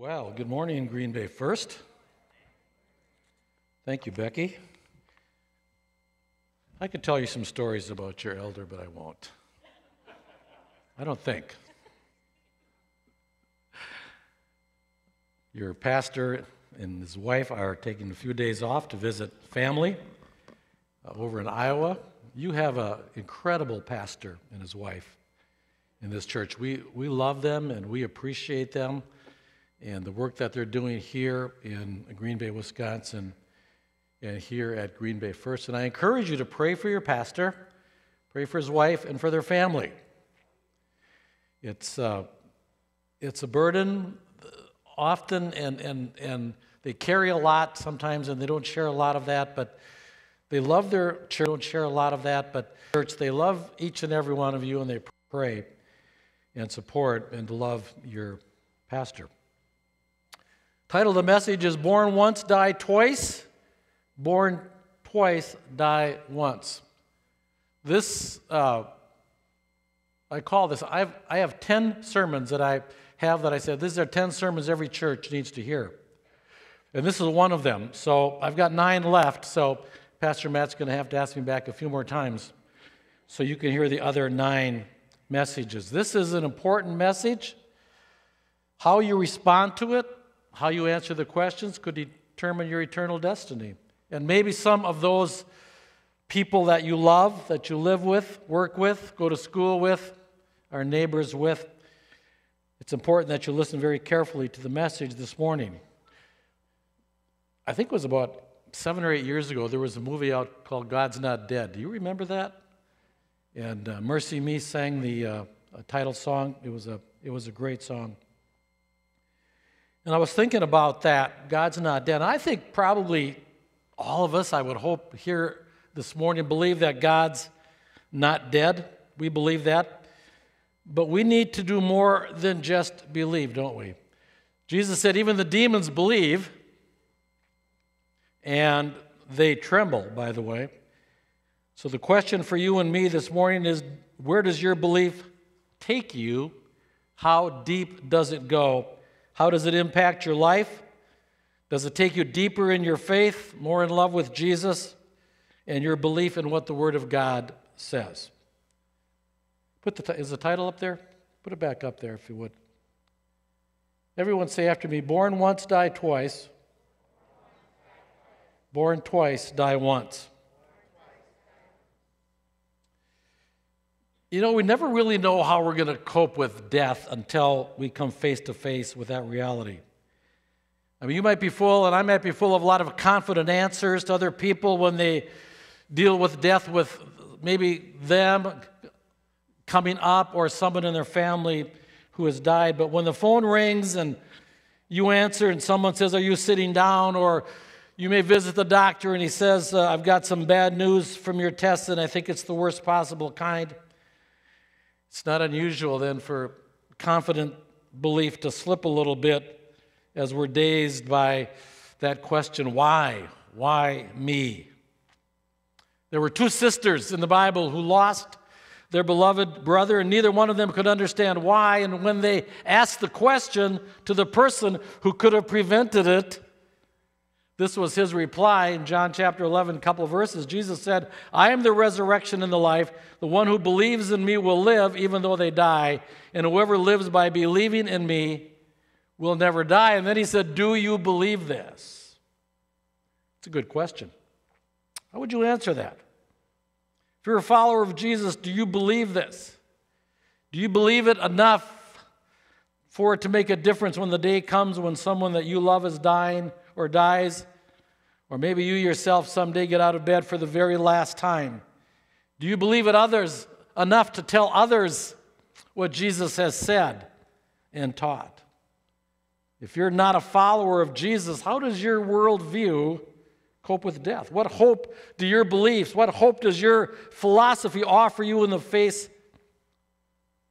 Well, good morning, Green Bay First. Thank you, Becky. I could tell you some stories about your elder, but I won't. I don't think. Your pastor and his wife are taking a few days off to visit family uh, over in Iowa. You have an incredible pastor and his wife in this church. We, we love them and we appreciate them and the work that they're doing here in Green Bay, Wisconsin, and here at Green Bay First. And I encourage you to pray for your pastor, pray for his wife, and for their family. It's, uh, it's a burden often, and, and, and they carry a lot sometimes, and they don't share a lot of that, but they love their church, don't share a lot of that, but church, they love each and every one of you, and they pray and support and love your pastor. Title of the message is Born Once, Die Twice. Born Twice, Die Once. This, uh, I call this, I've, I have 10 sermons that I have that I said, these are 10 sermons every church needs to hear. And this is one of them. So I've got nine left. So Pastor Matt's going to have to ask me back a few more times so you can hear the other nine messages. This is an important message. How you respond to it how you answer the questions could determine your eternal destiny. And maybe some of those people that you love, that you live with, work with, go to school with, are neighbors with, it's important that you listen very carefully to the message this morning. I think it was about seven or eight years ago, there was a movie out called God's Not Dead. Do you remember that? And uh, MercyMe sang the uh, title song. It was, a, it was a great song. And I was thinking about that. God's not dead. I think probably all of us, I would hope, here this morning believe that God's not dead. We believe that. But we need to do more than just believe, don't we? Jesus said, even the demons believe, and they tremble, by the way. So the question for you and me this morning is where does your belief take you? How deep does it go? How does it impact your life? Does it take you deeper in your faith, more in love with Jesus, and your belief in what the Word of God says? Put the, is the title up there? Put it back up there if you would. Everyone say after me born once, die twice. Born twice, die once. You know, we never really know how we're going to cope with death until we come face to face with that reality. I mean, you might be full, and I might be full of a lot of confident answers to other people when they deal with death with maybe them coming up or someone in their family who has died. But when the phone rings and you answer and someone says, Are you sitting down? Or you may visit the doctor and he says, uh, I've got some bad news from your test and I think it's the worst possible kind. It's not unusual then for confident belief to slip a little bit as we're dazed by that question why? Why me? There were two sisters in the Bible who lost their beloved brother, and neither one of them could understand why. And when they asked the question to the person who could have prevented it, this was his reply in John chapter 11, a couple verses. Jesus said, I am the resurrection and the life. The one who believes in me will live even though they die, and whoever lives by believing in me will never die. And then he said, Do you believe this? It's a good question. How would you answer that? If you're a follower of Jesus, do you believe this? Do you believe it enough for it to make a difference when the day comes when someone that you love is dying or dies? Or maybe you yourself someday get out of bed for the very last time. Do you believe it others enough to tell others what Jesus has said and taught? If you're not a follower of Jesus, how does your worldview cope with death? What hope do your beliefs, what hope does your philosophy offer you in the face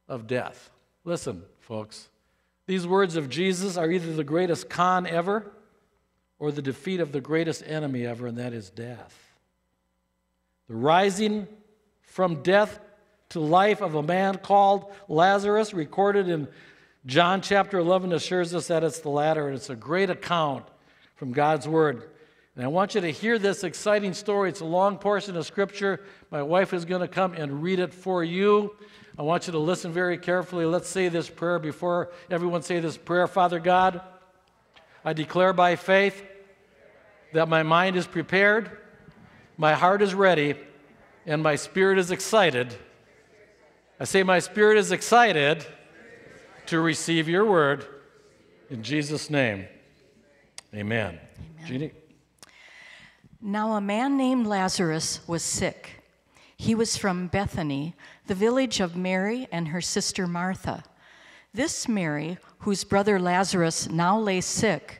of death? Listen, folks, these words of Jesus are either the greatest con ever or the defeat of the greatest enemy ever, and that is death. The rising from death to life of a man called Lazarus, recorded in John chapter 11 assures us that it's the latter, and it's a great account from God's Word. And I want you to hear this exciting story. It's a long portion of Scripture. My wife is going to come and read it for you. I want you to listen very carefully. Let's say this prayer before everyone say this prayer. Father God, I declare by faith that my mind is prepared, my heart is ready, and my spirit is excited. I say, My spirit is excited to receive your word. In Jesus' name, amen. amen. Jeannie? Now, a man named Lazarus was sick. He was from Bethany, the village of Mary and her sister Martha. This Mary, whose brother Lazarus now lay sick,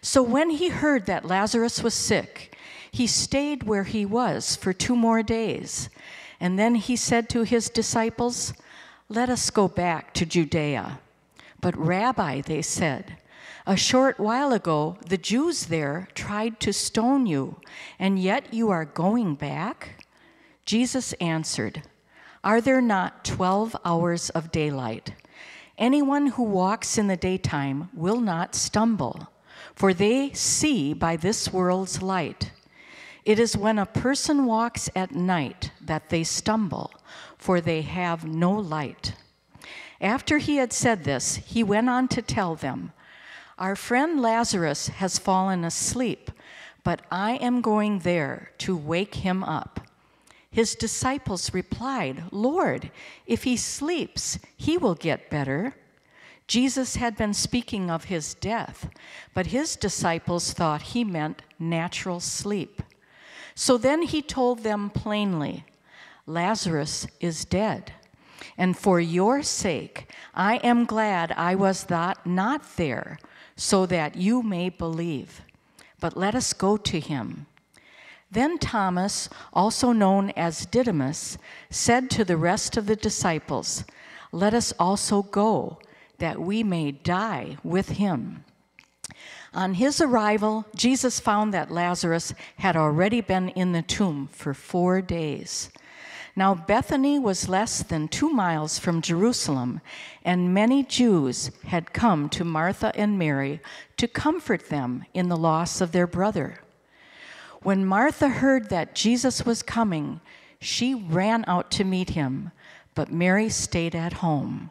So when he heard that Lazarus was sick, he stayed where he was for two more days. And then he said to his disciples, Let us go back to Judea. But, Rabbi, they said, a short while ago the Jews there tried to stone you, and yet you are going back? Jesus answered, Are there not twelve hours of daylight? Anyone who walks in the daytime will not stumble, for they see by this world's light. It is when a person walks at night that they stumble, for they have no light. After he had said this, he went on to tell them, Our friend Lazarus has fallen asleep, but I am going there to wake him up. His disciples replied, Lord, if he sleeps, he will get better. Jesus had been speaking of his death, but his disciples thought he meant natural sleep. So then he told them plainly Lazarus is dead. And for your sake, I am glad I was not, not there, so that you may believe. But let us go to him. Then Thomas, also known as Didymus, said to the rest of the disciples, Let us also go, that we may die with him. On his arrival, Jesus found that Lazarus had already been in the tomb for four days. Now, Bethany was less than two miles from Jerusalem, and many Jews had come to Martha and Mary to comfort them in the loss of their brother. When Martha heard that Jesus was coming, she ran out to meet him, but Mary stayed at home.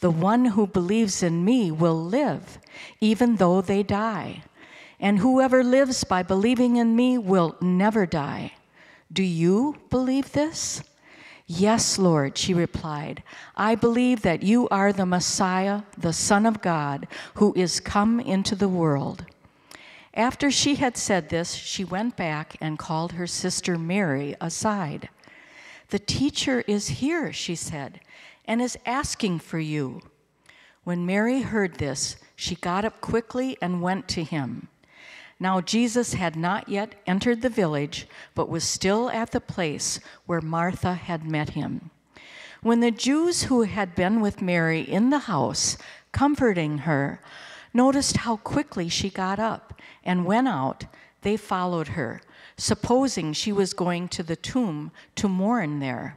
The one who believes in me will live, even though they die. And whoever lives by believing in me will never die. Do you believe this? Yes, Lord, she replied. I believe that you are the Messiah, the Son of God, who is come into the world. After she had said this, she went back and called her sister Mary aside. The teacher is here, she said and is asking for you. When Mary heard this, she got up quickly and went to him. Now Jesus had not yet entered the village, but was still at the place where Martha had met him. When the Jews who had been with Mary in the house, comforting her, noticed how quickly she got up and went out, they followed her, supposing she was going to the tomb to mourn there.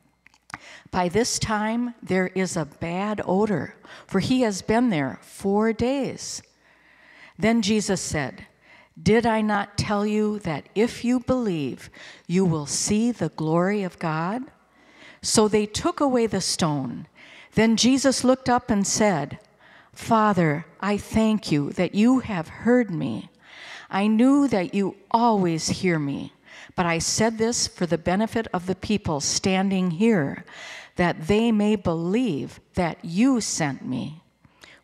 by this time there is a bad odor, for he has been there four days. Then Jesus said, Did I not tell you that if you believe, you will see the glory of God? So they took away the stone. Then Jesus looked up and said, Father, I thank you that you have heard me. I knew that you always hear me, but I said this for the benefit of the people standing here, that they may believe that you sent me.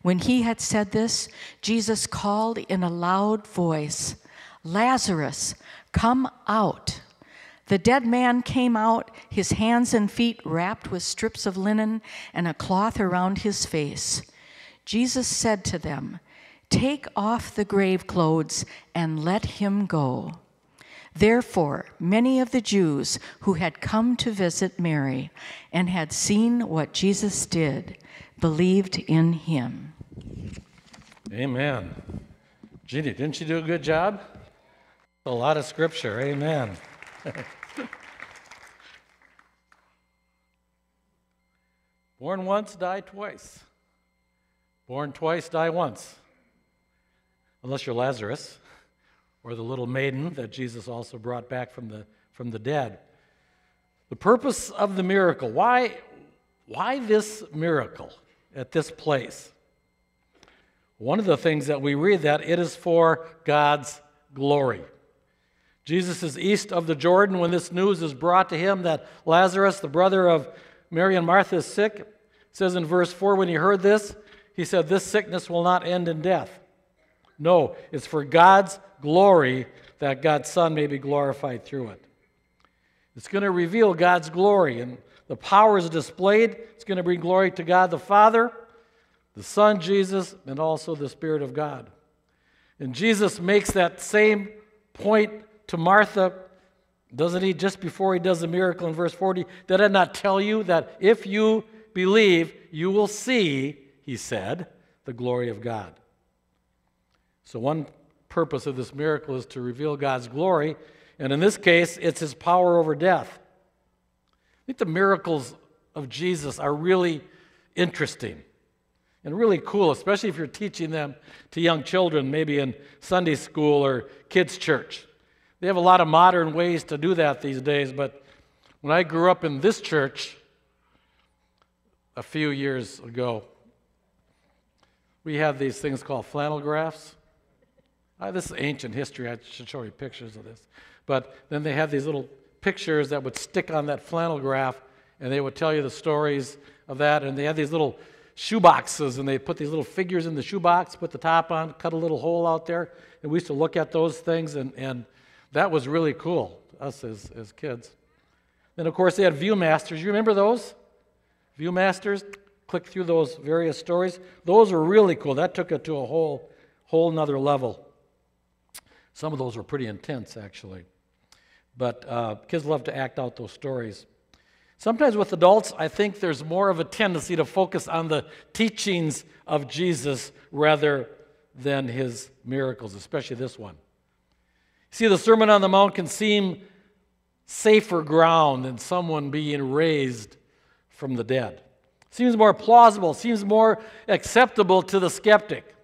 When he had said this, Jesus called in a loud voice, Lazarus, come out. The dead man came out, his hands and feet wrapped with strips of linen and a cloth around his face. Jesus said to them, Take off the grave clothes and let him go. Therefore, many of the Jews who had come to visit Mary and had seen what Jesus did believed in him. Amen. Jeannie, didn't you do a good job? A lot of scripture. Amen. Born once, die twice. Born twice, die once. Unless you're Lazarus or the little maiden that Jesus also brought back from the, from the dead. The purpose of the miracle. Why, why this miracle at this place? One of the things that we read that it is for God's glory. Jesus is east of the Jordan when this news is brought to him that Lazarus, the brother of Mary and Martha, is sick. It says in verse 4 when he heard this, he said, This sickness will not end in death. No, it's for God's glory that God's Son may be glorified through it. It's going to reveal God's glory, and the power is displayed. It's going to bring glory to God the Father, the Son Jesus, and also the Spirit of God. And Jesus makes that same point to Martha, doesn't he, just before he does the miracle in verse 40? Did I not tell you that if you believe, you will see he said, the glory of God. So, one purpose of this miracle is to reveal God's glory, and in this case, it's his power over death. I think the miracles of Jesus are really interesting and really cool, especially if you're teaching them to young children, maybe in Sunday school or kids' church. They have a lot of modern ways to do that these days, but when I grew up in this church a few years ago, we had these things called flannel graphs. Uh, this is ancient history. I should show you pictures of this. But then they had these little pictures that would stick on that flannel graph, and they would tell you the stories of that. And they had these little shoe boxes, and they put these little figures in the shoebox, put the top on, cut a little hole out there. And we used to look at those things, and, and that was really cool, us as, as kids. Then, of course, they had Viewmasters. You remember those? Viewmasters? click through those various stories. Those were really cool. That took it to a whole, whole nother level. Some of those were pretty intense, actually. But uh, kids love to act out those stories. Sometimes with adults, I think there's more of a tendency to focus on the teachings of Jesus rather than his miracles, especially this one. See, the Sermon on the Mount can seem safer ground than someone being raised from the dead. Seems more plausible, seems more acceptable to the skeptic.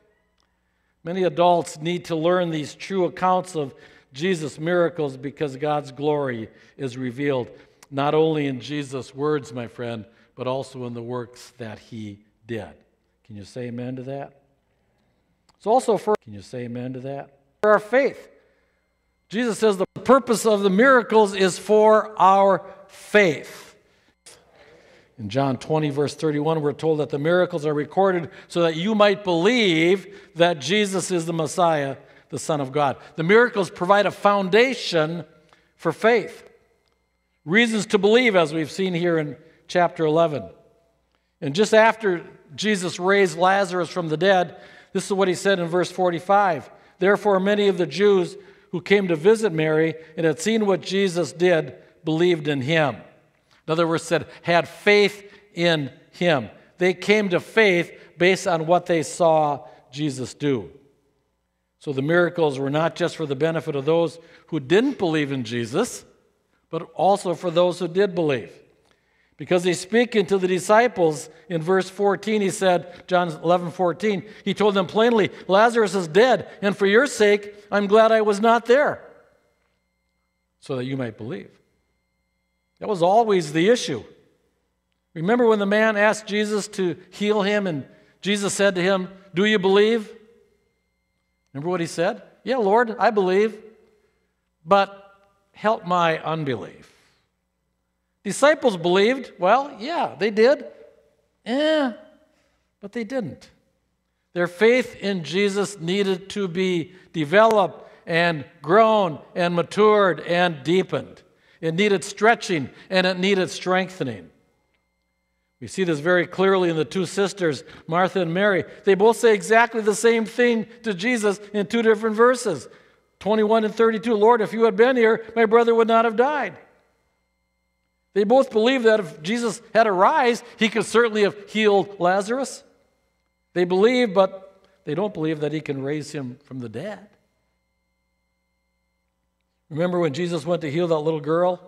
Many adults need to learn these true accounts of Jesus' miracles because God's glory is revealed not only in Jesus' words, my friend, but also in the works that he did. Can you say amen to that? It's also for, can you say amen to that? For our faith. Jesus says the purpose of the miracles is for our faith. In John 20, verse 31, we're told that the miracles are recorded so that you might believe that Jesus is the Messiah, the Son of God. The miracles provide a foundation for faith. Reasons to believe, as we've seen here in chapter 11. And just after Jesus raised Lazarus from the dead, this is what he said in verse 45. Therefore, many of the Jews who came to visit Mary and had seen what Jesus did believed in him. In other words, said, had faith in him. They came to faith based on what they saw Jesus do. So the miracles were not just for the benefit of those who didn't believe in Jesus, but also for those who did believe. Because he's speaking to the disciples in verse 14, he said, John 11, 14, he told them plainly, Lazarus is dead, and for your sake, I'm glad I was not there, so that you might believe. That was always the issue. Remember when the man asked Jesus to heal him, and Jesus said to him, Do you believe? Remember what he said? Yeah, Lord, I believe, but help my unbelief. Disciples believed. Well, yeah, they did. Yeah, but they didn't. Their faith in Jesus needed to be developed and grown and matured and deepened. It needed stretching and it needed strengthening. We see this very clearly in the two sisters, Martha and Mary. They both say exactly the same thing to Jesus in two different verses 21 and 32. Lord, if you had been here, my brother would not have died. They both believe that if Jesus had arisen, he could certainly have healed Lazarus. They believe, but they don't believe that he can raise him from the dead. Remember when Jesus went to heal that little girl?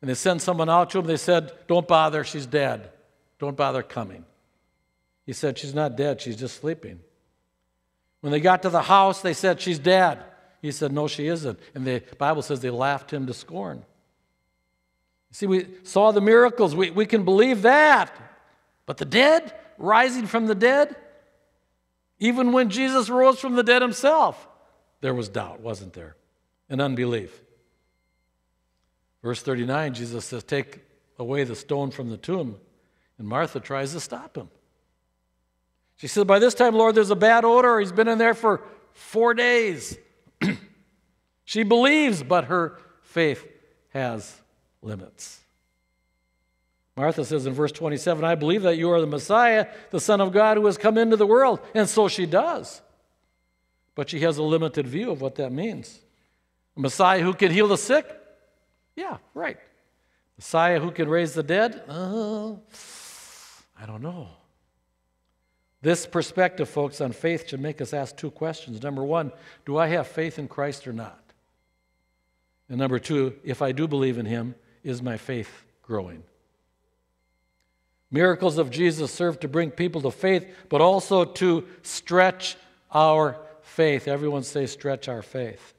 And they sent someone out to him. They said, Don't bother, she's dead. Don't bother coming. He said, She's not dead, she's just sleeping. When they got to the house, they said, She's dead. He said, No, she isn't. And the Bible says they laughed him to scorn. See, we saw the miracles. We, we can believe that. But the dead, rising from the dead, even when Jesus rose from the dead himself, there was doubt, wasn't there? And unbelief. Verse 39, Jesus says, Take away the stone from the tomb. And Martha tries to stop him. She says, By this time, Lord, there's a bad odor. He's been in there for four days. she believes, but her faith has limits. Martha says in verse 27, I believe that you are the Messiah, the Son of God who has come into the world. And so she does. But she has a limited view of what that means. A Messiah who can heal the sick? Yeah, right. Messiah who can raise the dead? Uh, I don't know. This perspective, folks, on faith should make us ask two questions. Number one, do I have faith in Christ or not? And number two, if I do believe in him, is my faith growing? Miracles of Jesus serve to bring people to faith, but also to stretch our faith. Everyone say, stretch our faith.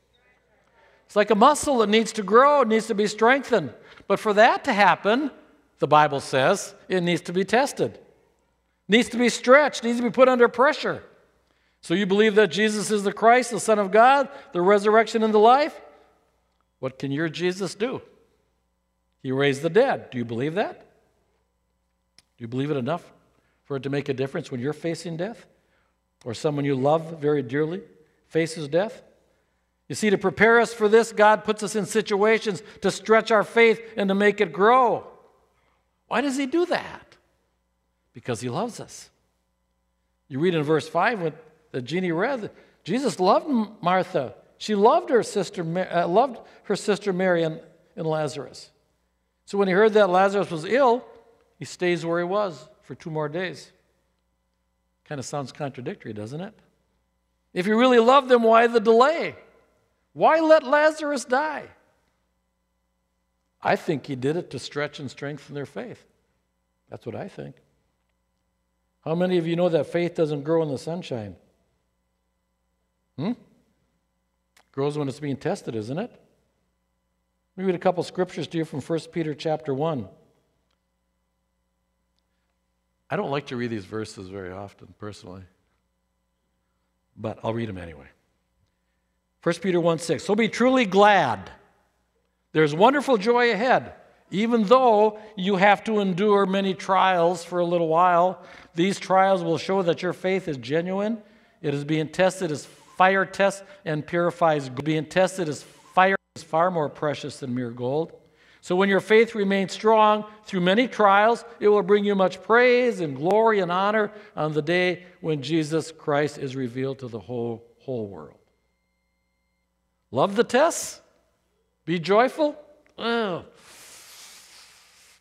It's like a muscle that needs to grow, it needs to be strengthened. But for that to happen, the Bible says, it needs to be tested, needs to be stretched, needs to be put under pressure. So you believe that Jesus is the Christ, the Son of God, the resurrection and the life? What can your Jesus do? He raised the dead. Do you believe that? Do you believe it enough for it to make a difference when you're facing death? Or someone you love very dearly faces death? You see, to prepare us for this, God puts us in situations to stretch our faith and to make it grow. Why does He do that? Because He loves us. You read in verse 5 that Jeannie read, Jesus loved Martha. She loved her sister, uh, loved her sister Mary and, and Lazarus. So when he heard that Lazarus was ill, he stays where he was for two more days. Kind of sounds contradictory, doesn't it? If you really love them, why the delay? Why let Lazarus die? I think he did it to stretch and strengthen their faith. That's what I think. How many of you know that faith doesn't grow in the sunshine? Hmm? Grows when it's being tested, isn't it? Let me read a couple scriptures to you from 1 Peter chapter 1. I don't like to read these verses very often, personally, but I'll read them anyway. 1 Peter 1 6. So be truly glad. There's wonderful joy ahead. Even though you have to endure many trials for a little while, these trials will show that your faith is genuine. It is being tested as fire tests and purifies. Being tested as fire is far more precious than mere gold. So when your faith remains strong through many trials, it will bring you much praise and glory and honor on the day when Jesus Christ is revealed to the whole, whole world. Love the tests? Be joyful? Ugh.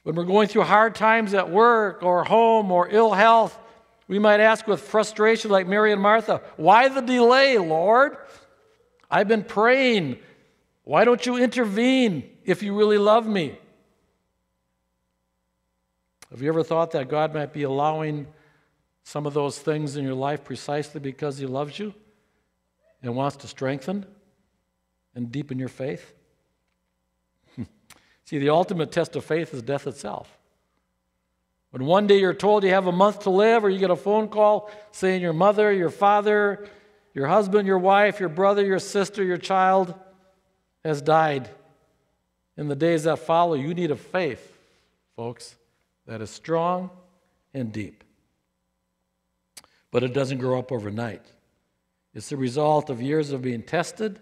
When we're going through hard times at work or home or ill health, we might ask with frustration, like Mary and Martha, Why the delay, Lord? I've been praying. Why don't you intervene if you really love me? Have you ever thought that God might be allowing some of those things in your life precisely because He loves you and wants to strengthen and deepen your faith? See, the ultimate test of faith is death itself. When one day you're told you have a month to live, or you get a phone call saying your mother, your father, your husband, your wife, your brother, your sister, your child has died. In the days that follow, you need a faith, folks, that is strong and deep. But it doesn't grow up overnight. It's the result of years of being tested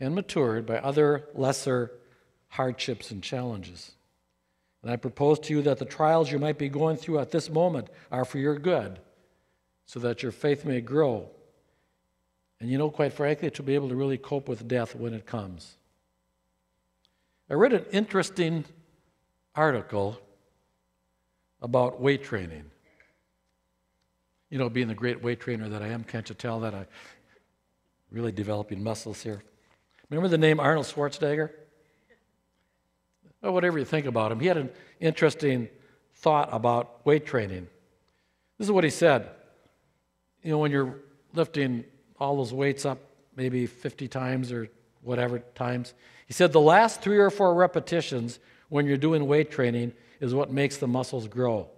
and matured by other lesser hardships and challenges. And I propose to you that the trials you might be going through at this moment are for your good, so that your faith may grow. And you know, quite frankly, to be able to really cope with death when it comes. I read an interesting article about weight training. You know, being the great weight trainer that I am, can't you tell that I'm really developing muscles here? Remember the name Arnold Schwarzenegger? Well, whatever you think about him, he had an interesting thought about weight training. This is what he said. You know, when you're lifting all those weights up, maybe 50 times or whatever times, he said the last three or four repetitions when you're doing weight training is what makes the muscles grow.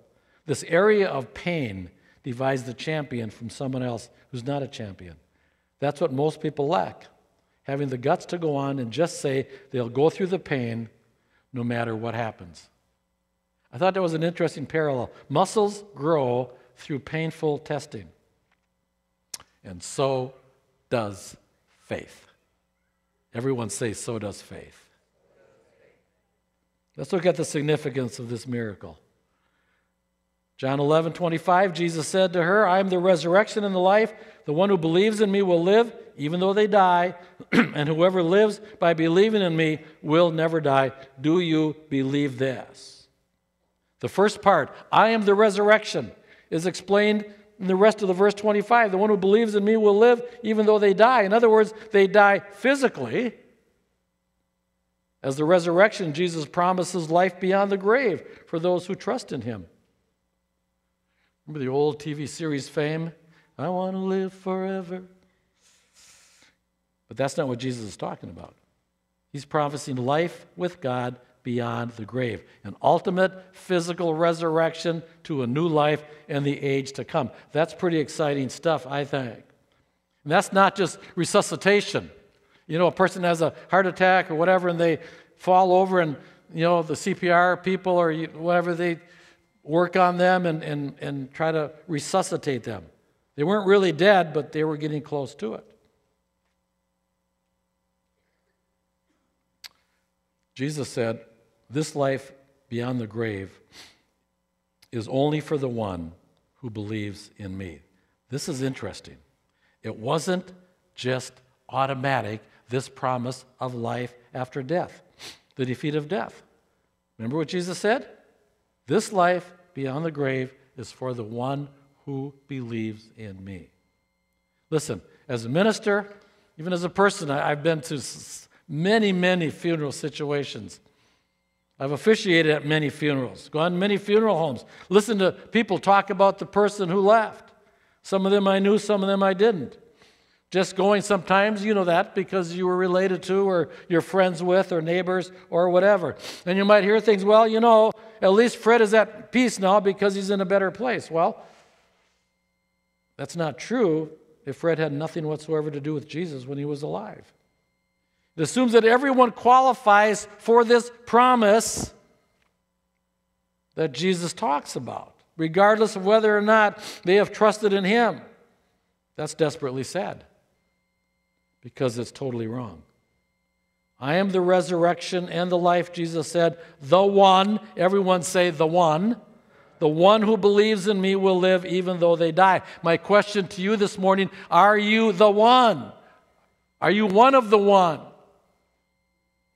This area of pain divides the champion from someone else who's not a champion. That's what most people lack having the guts to go on and just say they'll go through the pain no matter what happens. I thought that was an interesting parallel. Muscles grow through painful testing, and so does faith. Everyone say, so does faith. Let's look at the significance of this miracle. John 11, 25, Jesus said to her, I am the resurrection and the life. The one who believes in me will live even though they die, and whoever lives by believing in me will never die. Do you believe this? The first part, I am the resurrection, is explained in the rest of the verse 25. The one who believes in me will live even though they die. In other words, they die physically. As the resurrection, Jesus promises life beyond the grave for those who trust in him. Remember the old TV series Fame? I want to live forever. But that's not what Jesus is talking about. He's prophesying life with God beyond the grave, an ultimate physical resurrection to a new life in the age to come. That's pretty exciting stuff, I think. And that's not just resuscitation. You know, a person has a heart attack or whatever, and they fall over, and, you know, the CPR people or whatever, they work on them and, and, and try to resuscitate them. They weren't really dead, but they were getting close to it. Jesus said, This life beyond the grave is only for the one who believes in me. This is interesting. It wasn't just automatic, this promise of life after death, the defeat of death. Remember what Jesus said? This life beyond the grave is for the one who believes in me. Listen, as a minister, even as a person, I've been to many, many funeral situations. I've officiated at many funerals, gone to many funeral homes, listened to people talk about the person who left. Some of them I knew, some of them I didn't. Just going sometimes, you know that because you were related to or you're friends with or neighbors or whatever. And you might hear things, well, you know, at least Fred is at peace now because he's in a better place. Well, that's not true if Fred had nothing whatsoever to do with Jesus when he was alive. It assumes that everyone qualifies for this promise that Jesus talks about, regardless of whether or not they have trusted in him. That's desperately sad because it's totally wrong. I am the resurrection and the life, Jesus said. The one, everyone say the one. The one who believes in me will live even though they die. My question to you this morning are you the one? Are you one of the one?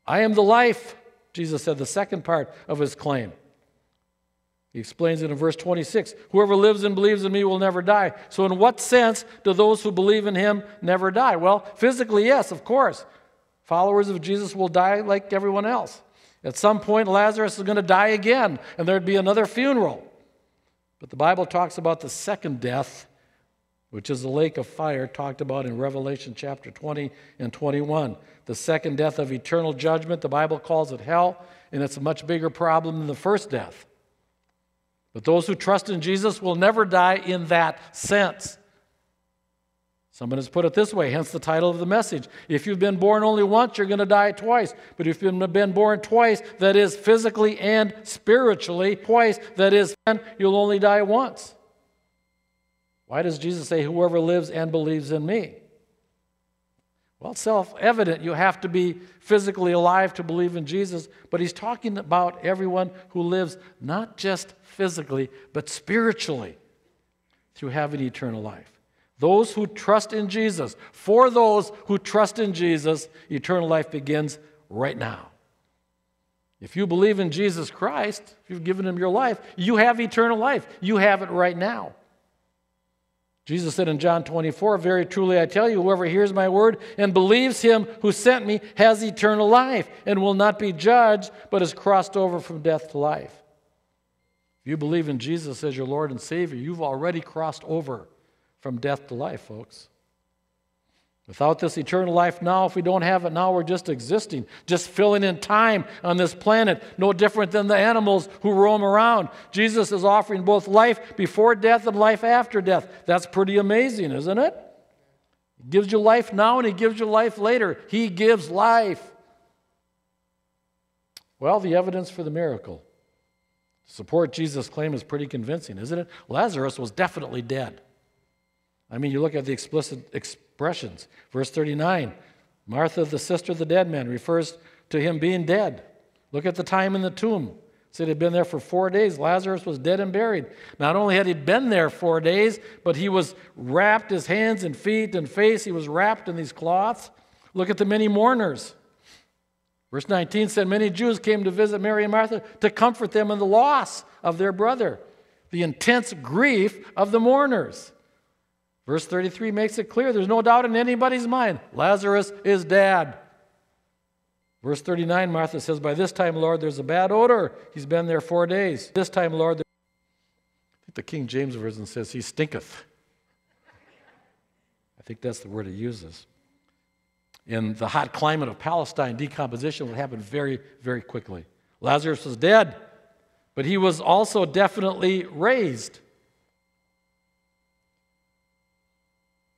I am the life, Jesus said, the second part of his claim. He explains it in verse 26 Whoever lives and believes in me will never die. So, in what sense do those who believe in him never die? Well, physically, yes, of course. Followers of Jesus will die like everyone else. At some point, Lazarus is going to die again, and there'd be another funeral. But the Bible talks about the second death, which is the lake of fire, talked about in Revelation chapter 20 and 21. The second death of eternal judgment, the Bible calls it hell, and it's a much bigger problem than the first death. But those who trust in Jesus will never die in that sense. Someone has put it this way, hence the title of the message. If you've been born only once, you're going to die twice. But if you've been born twice, that is physically and spiritually, twice, that is, then you'll only die once. Why does Jesus say, Whoever lives and believes in me? Well, self evident, you have to be physically alive to believe in Jesus, but he's talking about everyone who lives not just physically, but spiritually through having eternal life. Those who trust in Jesus, for those who trust in Jesus, eternal life begins right now. If you believe in Jesus Christ, if you've given him your life, you have eternal life. You have it right now. Jesus said in John 24, Very truly I tell you, whoever hears my word and believes him who sent me has eternal life and will not be judged, but is crossed over from death to life. If you believe in Jesus as your Lord and Savior, you've already crossed over from death to life, folks. Without this eternal life now, if we don't have it now, we're just existing, just filling in time on this planet, no different than the animals who roam around. Jesus is offering both life before death and life after death. That's pretty amazing, isn't it? He gives you life now and He gives you life later. He gives life. Well, the evidence for the miracle support Jesus' claim is pretty convincing, isn't it? Lazarus was definitely dead. I mean, you look at the explicit expressions. Verse 39 Martha, the sister of the dead man, refers to him being dead. Look at the time in the tomb. said he'd been there for four days. Lazarus was dead and buried. Not only had he been there four days, but he was wrapped his hands and feet and face. He was wrapped in these cloths. Look at the many mourners. Verse 19 said, Many Jews came to visit Mary and Martha to comfort them in the loss of their brother, the intense grief of the mourners. Verse 33 makes it clear there's no doubt in anybody's mind Lazarus is dead. Verse 39, Martha says, By this time, Lord, there's a bad odor. He's been there four days. This time, Lord, the King James Version says, He stinketh. I think that's the word it uses in the hot climate of Palestine, decomposition would happen very, very quickly. Lazarus was dead, but he was also definitely raised.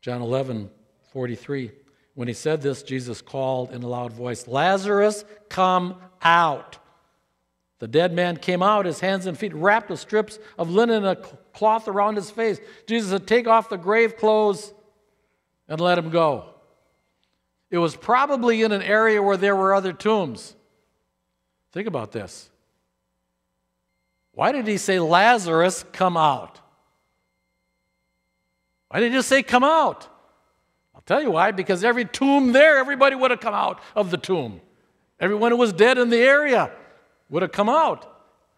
John 11, 43. When he said this, Jesus called in a loud voice, Lazarus, come out. The dead man came out, his hands and feet wrapped with strips of linen and a cloth around his face. Jesus said, Take off the grave clothes and let him go. It was probably in an area where there were other tombs. Think about this. Why did he say, Lazarus, come out? Why did he just say, come out? I'll tell you why. Because every tomb there, everybody would have come out of the tomb. Everyone who was dead in the area would have come out.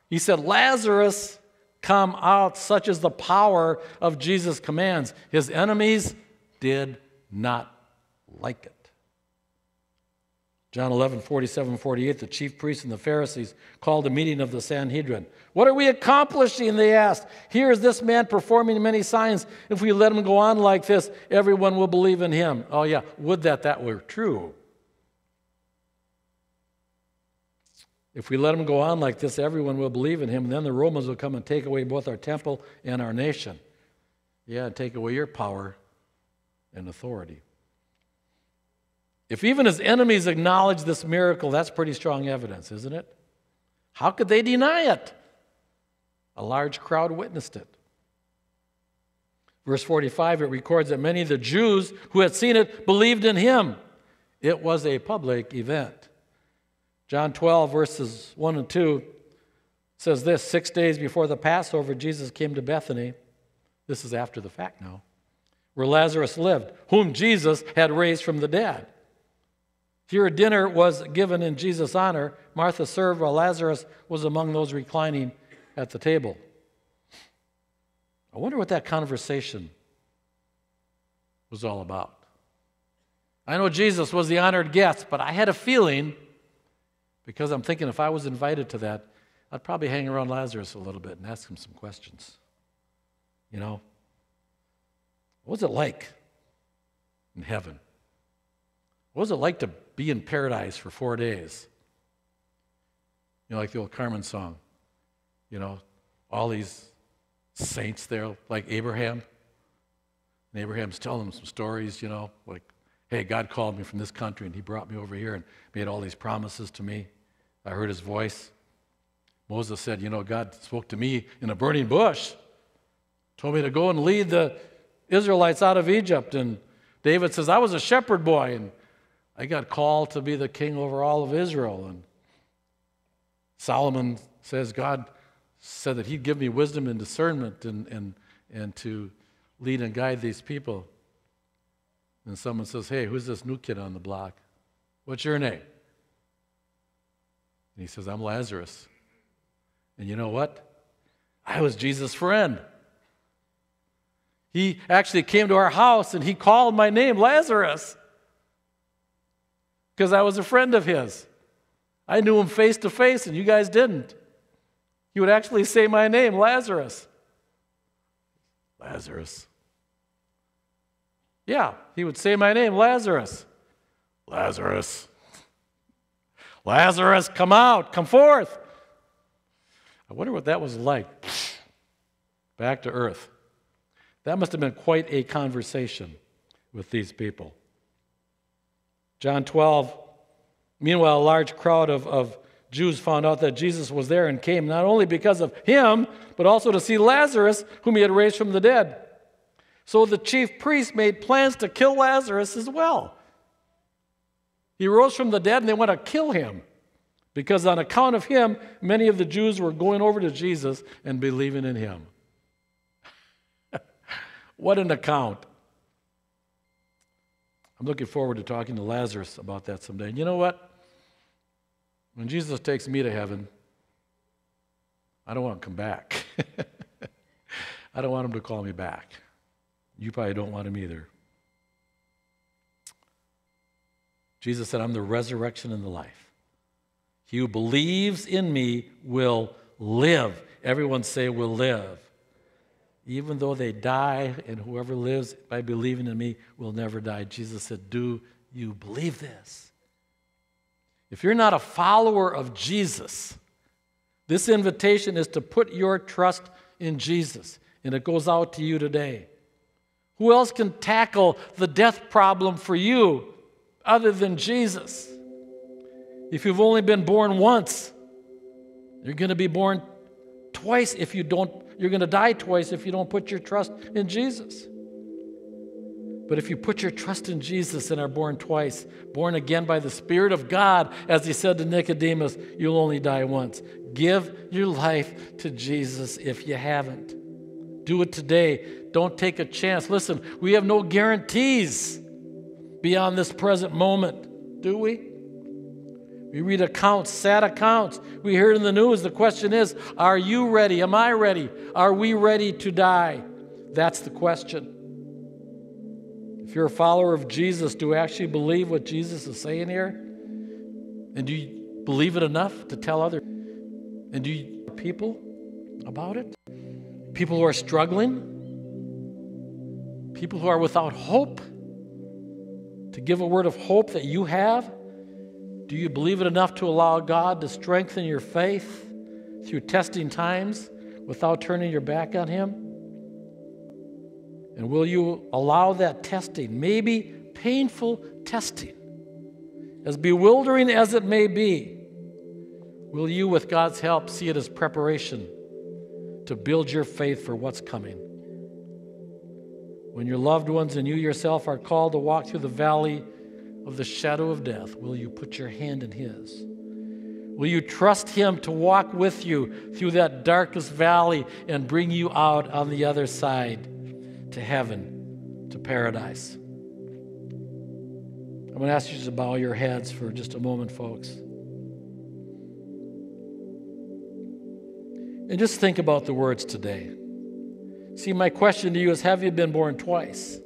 He said, Lazarus, come out. Such is the power of Jesus' commands. His enemies did not like it. John 11, 47, 48, the chief priests and the Pharisees called a meeting of the Sanhedrin. What are we accomplishing? They asked. Here is this man performing many signs. If we let him go on like this, everyone will believe in him. Oh, yeah, would that that were true. If we let him go on like this, everyone will believe in him, and then the Romans will come and take away both our temple and our nation. Yeah, take away your power and authority. If even his enemies acknowledge this miracle, that's pretty strong evidence, isn't it? How could they deny it? A large crowd witnessed it. Verse 45, it records that many of the Jews who had seen it believed in him. It was a public event. John 12, verses 1 and 2 says this Six days before the Passover, Jesus came to Bethany. This is after the fact now, where Lazarus lived, whom Jesus had raised from the dead. Here, a dinner was given in Jesus' honor. Martha served while Lazarus was among those reclining at the table. I wonder what that conversation was all about. I know Jesus was the honored guest, but I had a feeling, because I'm thinking if I was invited to that, I'd probably hang around Lazarus a little bit and ask him some questions. You know, what was it like in heaven? What was it like to be in paradise for four days? You know, like the old Carmen song. You know, all these saints there, like Abraham. And Abraham's telling them some stories, you know, like, hey, God called me from this country and he brought me over here and made all these promises to me. I heard his voice. Moses said, you know, God spoke to me in a burning bush, told me to go and lead the Israelites out of Egypt. And David says, I was a shepherd boy and I got called to be the king over all of Israel. And Solomon says, God said that he'd give me wisdom and discernment and, and, and to lead and guide these people. And someone says, Hey, who's this new kid on the block? What's your name? And he says, I'm Lazarus. And you know what? I was Jesus' friend. He actually came to our house and he called my name, Lazarus, because I was a friend of his. I knew him face to face, and you guys didn't. He would actually say my name, Lazarus. Lazarus. Yeah, he would say my name, Lazarus. Lazarus. Lazarus, come out, come forth. I wonder what that was like. Back to earth. That must have been quite a conversation with these people. John 12. Meanwhile, a large crowd of, of Jews found out that Jesus was there and came not only because of him, but also to see Lazarus, whom he had raised from the dead. So the chief priest made plans to kill Lazarus as well. He rose from the dead and they want to kill him because, on account of him, many of the Jews were going over to Jesus and believing in him. what an account. I'm looking forward to talking to Lazarus about that someday. And you know what? When Jesus takes me to heaven, I don't want to come back. I don't want him to call me back. You probably don't want him either. Jesus said, I'm the resurrection and the life. He who believes in me will live. Everyone say, will live. Even though they die, and whoever lives by believing in me will never die. Jesus said, Do you believe this? If you're not a follower of Jesus, this invitation is to put your trust in Jesus, and it goes out to you today. Who else can tackle the death problem for you other than Jesus? If you've only been born once, you're going to be born twice if you don't, you're going to die twice if you don't put your trust in Jesus. But if you put your trust in Jesus and are born twice, born again by the Spirit of God, as he said to Nicodemus, you'll only die once. Give your life to Jesus if you haven't. Do it today. Don't take a chance. Listen, we have no guarantees beyond this present moment, do we? We read accounts, sad accounts. We hear in the news. The question is Are you ready? Am I ready? Are we ready to die? That's the question. If you're a follower of Jesus, do you actually believe what Jesus is saying here? And do you believe it enough to tell other and do you people about it? People who are struggling? People who are without hope? To give a word of hope that you have? Do you believe it enough to allow God to strengthen your faith through testing times without turning your back on Him? And will you allow that testing, maybe painful testing, as bewildering as it may be, will you, with God's help, see it as preparation to build your faith for what's coming. When your loved ones and you yourself are called to walk through the valley of the shadow of death, will you put your hand in His? Will you trust Him to walk with you through that darkest valley and bring you out on the other side to heaven, to paradise? I'm going to ask you to bow your heads for just a moment, folks. And just think about the words today. See, my question to you is Have you been born twice?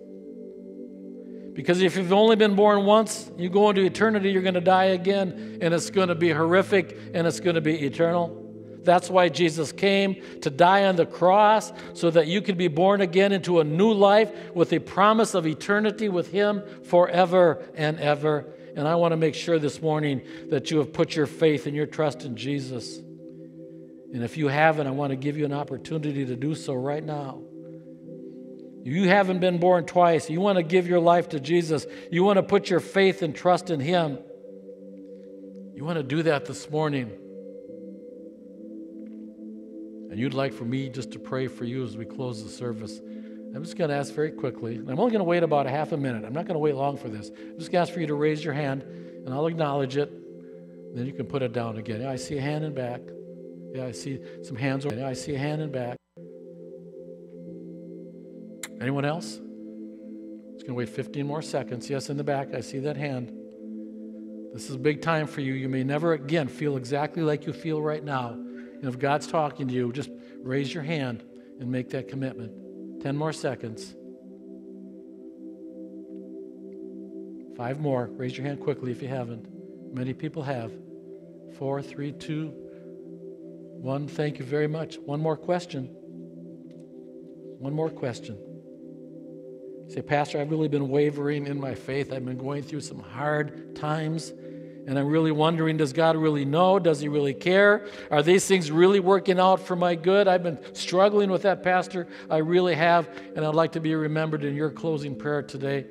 Because if you've only been born once, you go into eternity, you're going to die again, and it's going to be horrific and it's going to be eternal. That's why Jesus came to die on the cross so that you could be born again into a new life with a promise of eternity with Him forever and ever. And I want to make sure this morning that you have put your faith and your trust in Jesus. And if you haven't, I want to give you an opportunity to do so right now. You haven't been born twice. You want to give your life to Jesus. You want to put your faith and trust in Him. You want to do that this morning. And you'd like for me just to pray for you as we close the service. I'm just going to ask very quickly. I'm only going to wait about a half a minute. I'm not going to wait long for this. I'm just going to ask for you to raise your hand, and I'll acknowledge it. Then you can put it down again. Yeah, I see a hand in back. Yeah, I see some hands. Yeah, I see a hand in back. Anyone else? Just going to wait 15 more seconds. Yes, in the back, I see that hand. This is a big time for you. You may never again feel exactly like you feel right now. And if God's talking to you, just raise your hand and make that commitment. 10 more seconds. Five more. Raise your hand quickly if you haven't. Many people have. Four, three, two, one. Thank you very much. One more question. One more question. Say, Pastor, I've really been wavering in my faith. I've been going through some hard times. And I'm really wondering does God really know? Does He really care? Are these things really working out for my good? I've been struggling with that, Pastor. I really have. And I'd like to be remembered in your closing prayer today.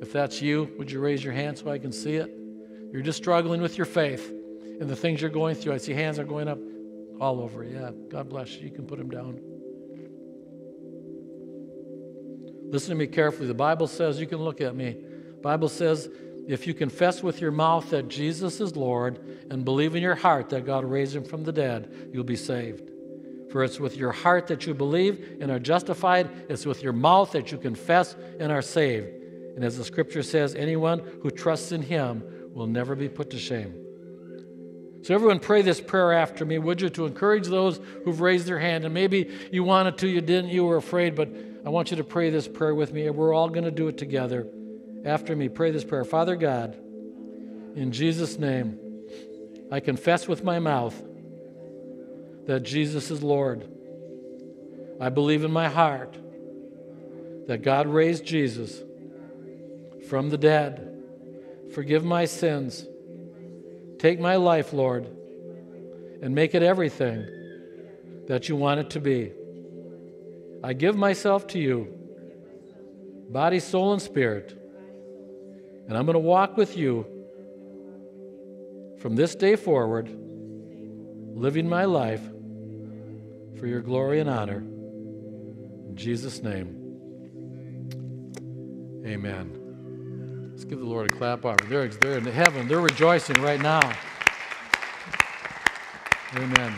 If that's you, would you raise your hand so I can see it? You're just struggling with your faith and the things you're going through. I see hands are going up all over. Yeah, God bless you. You can put them down. Listen to me carefully. The Bible says, you can look at me. Bible says, if you confess with your mouth that Jesus is Lord and believe in your heart that God raised him from the dead, you'll be saved. For it's with your heart that you believe and are justified, it's with your mouth that you confess and are saved. And as the scripture says, anyone who trusts in him will never be put to shame. So, everyone, pray this prayer after me, would you, to encourage those who've raised their hand. And maybe you wanted to, you didn't, you were afraid, but I want you to pray this prayer with me. And we're all going to do it together. After me, pray this prayer Father God, in Jesus' name, I confess with my mouth that Jesus is Lord. I believe in my heart that God raised Jesus from the dead. Forgive my sins. Take my life, Lord, and make it everything that you want it to be. I give myself to you, body, soul, and spirit. And I'm going to walk with you from this day forward, living my life for your glory and honor. In Jesus' name, amen. Let's give the Lord a clap offering. They're, they're in heaven, they're rejoicing right now. Amen.